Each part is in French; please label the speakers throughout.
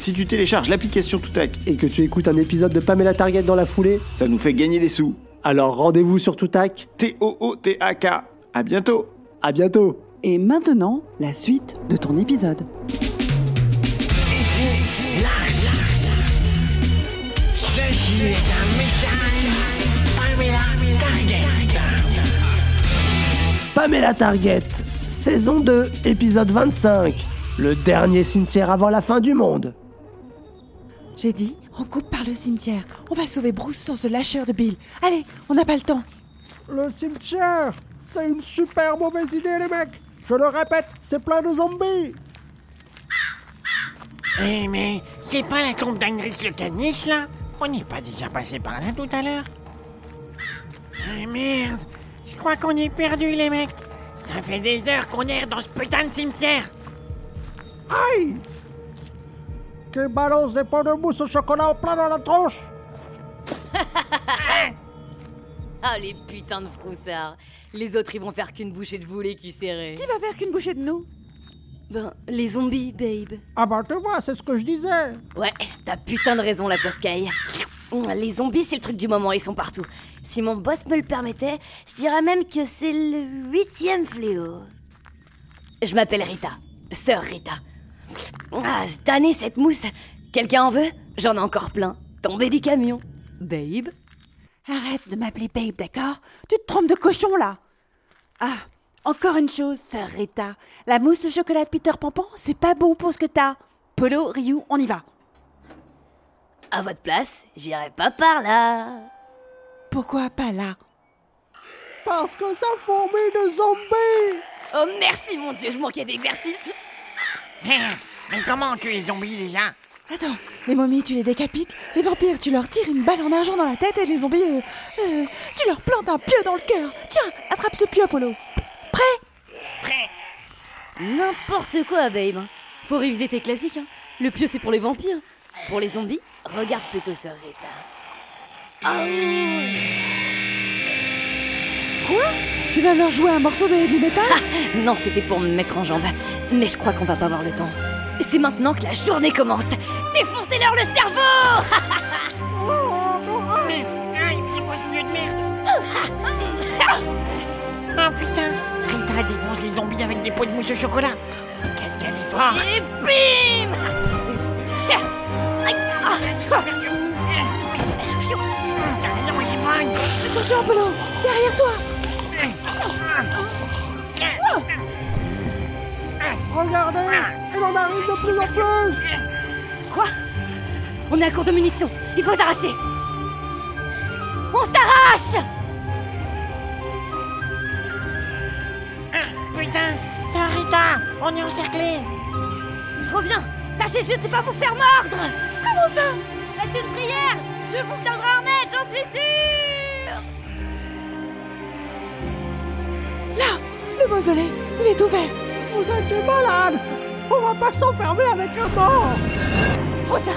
Speaker 1: si tu télécharges l'application Toutac,
Speaker 2: et que tu écoutes un épisode de Pamela Target dans la foulée,
Speaker 1: ça nous fait gagner des sous.
Speaker 2: alors rendez-vous sur Toutac.
Speaker 1: T-O-O-T-A-K. À bientôt.
Speaker 2: À bientôt.
Speaker 3: Et maintenant, la suite de ton épisode.
Speaker 4: Ici, là, Ceci est un message. Pamela Target.
Speaker 2: Pamela Target, saison 2, épisode 25. Le dernier cimetière avant la fin du monde.
Speaker 3: J'ai dit, on coupe par le cimetière. On va sauver Bruce sans ce lâcheur de Bill. Allez, on n'a pas le temps.
Speaker 5: Le cimetière C'est une super mauvaise idée, les mecs. Je le répète, c'est plein de zombies.
Speaker 4: Eh, mais c'est pas la tombe d'Angris le caniche, là? On n'est pas déjà passé par là tout à l'heure. Eh merde. Je crois qu'on est perdu, les mecs. Ça fait des heures qu'on erre dans ce putain de cimetière.
Speaker 5: Aïe Qui balance des pots de mousse au chocolat en plein dans la tronche
Speaker 6: Ah, les putains de froussards. Les autres, ils vont faire qu'une bouchée de vous, les culs serrés.
Speaker 3: Qui va faire qu'une bouchée de nous?
Speaker 6: Ben, les zombies, babe.
Speaker 5: Ah bah tu vois, c'est ce que je disais
Speaker 6: Ouais, t'as putain de raison, la poscaille. Les zombies, c'est le truc du moment, ils sont partout. Si mon boss me le permettait, je dirais même que c'est le huitième fléau. Je m'appelle Rita, sœur Rita. Ah, cette année, cette mousse, quelqu'un en veut? J'en ai encore plein. Tombé du camion. Babe?
Speaker 3: Arrête de m'appeler Babe, d'accord? Tu te trompes de cochon, là Ah, encore une chose, sœur Rita. La mousse au chocolat de Peter Pampan, c'est pas bon pour ce que t'as. Polo, Ryu, on y va.
Speaker 6: À votre place, j'irai pas par là.
Speaker 3: Pourquoi pas là?
Speaker 5: Parce que ça fourmille de zombies
Speaker 6: Oh merci mon dieu, je manquais d'exercice.
Speaker 4: Merde Mais comment on tue les zombies, déjà
Speaker 3: Attends, les momies, tu les décapites, les vampires, tu leur tires une balle en argent dans la tête et les zombies, euh, euh, tu leur plantes un pieu dans le cœur. Tiens, attrape ce pieu, Polo. Prêt
Speaker 4: Prêt
Speaker 6: N'importe quoi, babe. Faut réviser tes classiques. Hein. Le pieu, c'est pour les vampires. Pour les zombies, regarde plutôt Sœur Rita.
Speaker 3: Quoi Tu vas leur jouer un morceau de heavy metal
Speaker 6: Non, c'était pour me mettre en jambe. Mais je crois qu'on va pas avoir le temps. C'est maintenant que la journée commence. Défoncez-leur le cerveau.
Speaker 4: Mieux de merde Oh putain. Rita défonce les zombies avec des pots de mousse au chocolat. Qu'est-ce qu'elle est forte
Speaker 6: Et bim.
Speaker 4: T'as raison, elle est bonne
Speaker 3: Attention, Polo Derrière toi
Speaker 5: Regardez Il en arrive de plus en plus
Speaker 6: Quoi? On est à court de munitions. Il faut s'arracher. On s'arrache
Speaker 4: Putain C'est Rita On est encerclés
Speaker 6: Je reviens. Tâchez juste de pas vous faire mordre.
Speaker 3: Comment ça?
Speaker 6: Faites une prière. Dieu vous viendra en aide, j'en suis sûre.
Speaker 3: Là Le mausolée, il est ouvert
Speaker 5: Vous êtes des malades. On va pas s'enfermer avec un mort.
Speaker 3: Trop tard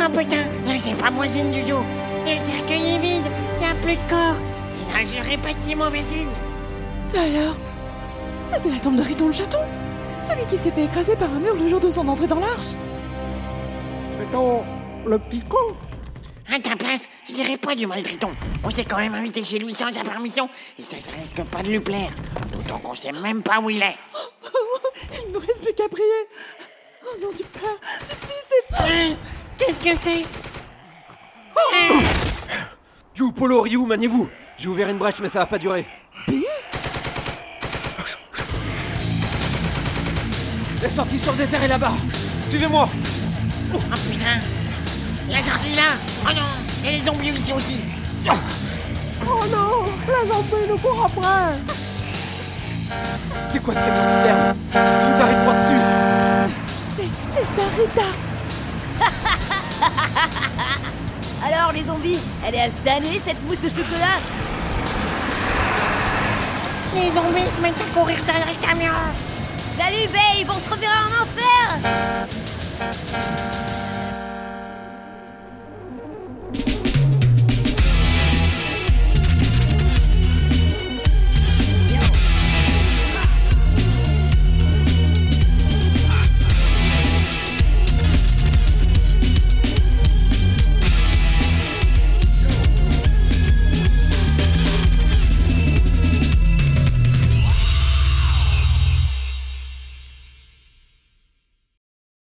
Speaker 4: Oh putain Là c'est pas moi signe du tout. Le cercueil est vide. Y a plus de corps. Et là je répète les mauvais signes
Speaker 3: Ça alors? C'était la tombe de Riton le chaton? Celui qui s'est fait écraser par un mur le jour de son entrée dans l'arche?
Speaker 5: Mettons, le petit con
Speaker 4: À ta place, je dirais pas du mal triton. On s'est quand même invité chez lui sans sa permission, et ça, ça risque pas de lui plaire. D'autant qu'on sait même pas où il est.
Speaker 3: Il ne reste plus qu'à prier Oh non, du du fils et
Speaker 4: Hein Qu'est-ce que c'est
Speaker 7: Jou, Polo, Ryu, maniez-vous J'ai ouvert une brèche, mais ça va pas durer. La sortie sur le désert est là-bas Suivez-moi
Speaker 4: Oh putain La là Oh non Et les zombies ici aussi.
Speaker 5: Oh non La zombie nous court après.
Speaker 7: C'est quoi ce citerne? Il nous arrive droit dessus.
Speaker 3: C'est, c'est ça, Rita
Speaker 6: Alors les zombies, elle est à se damner cette mousse au chocolat?
Speaker 4: Les zombies se mettent à courir derrière le camion.
Speaker 6: Salut babe, on se reverra en enfer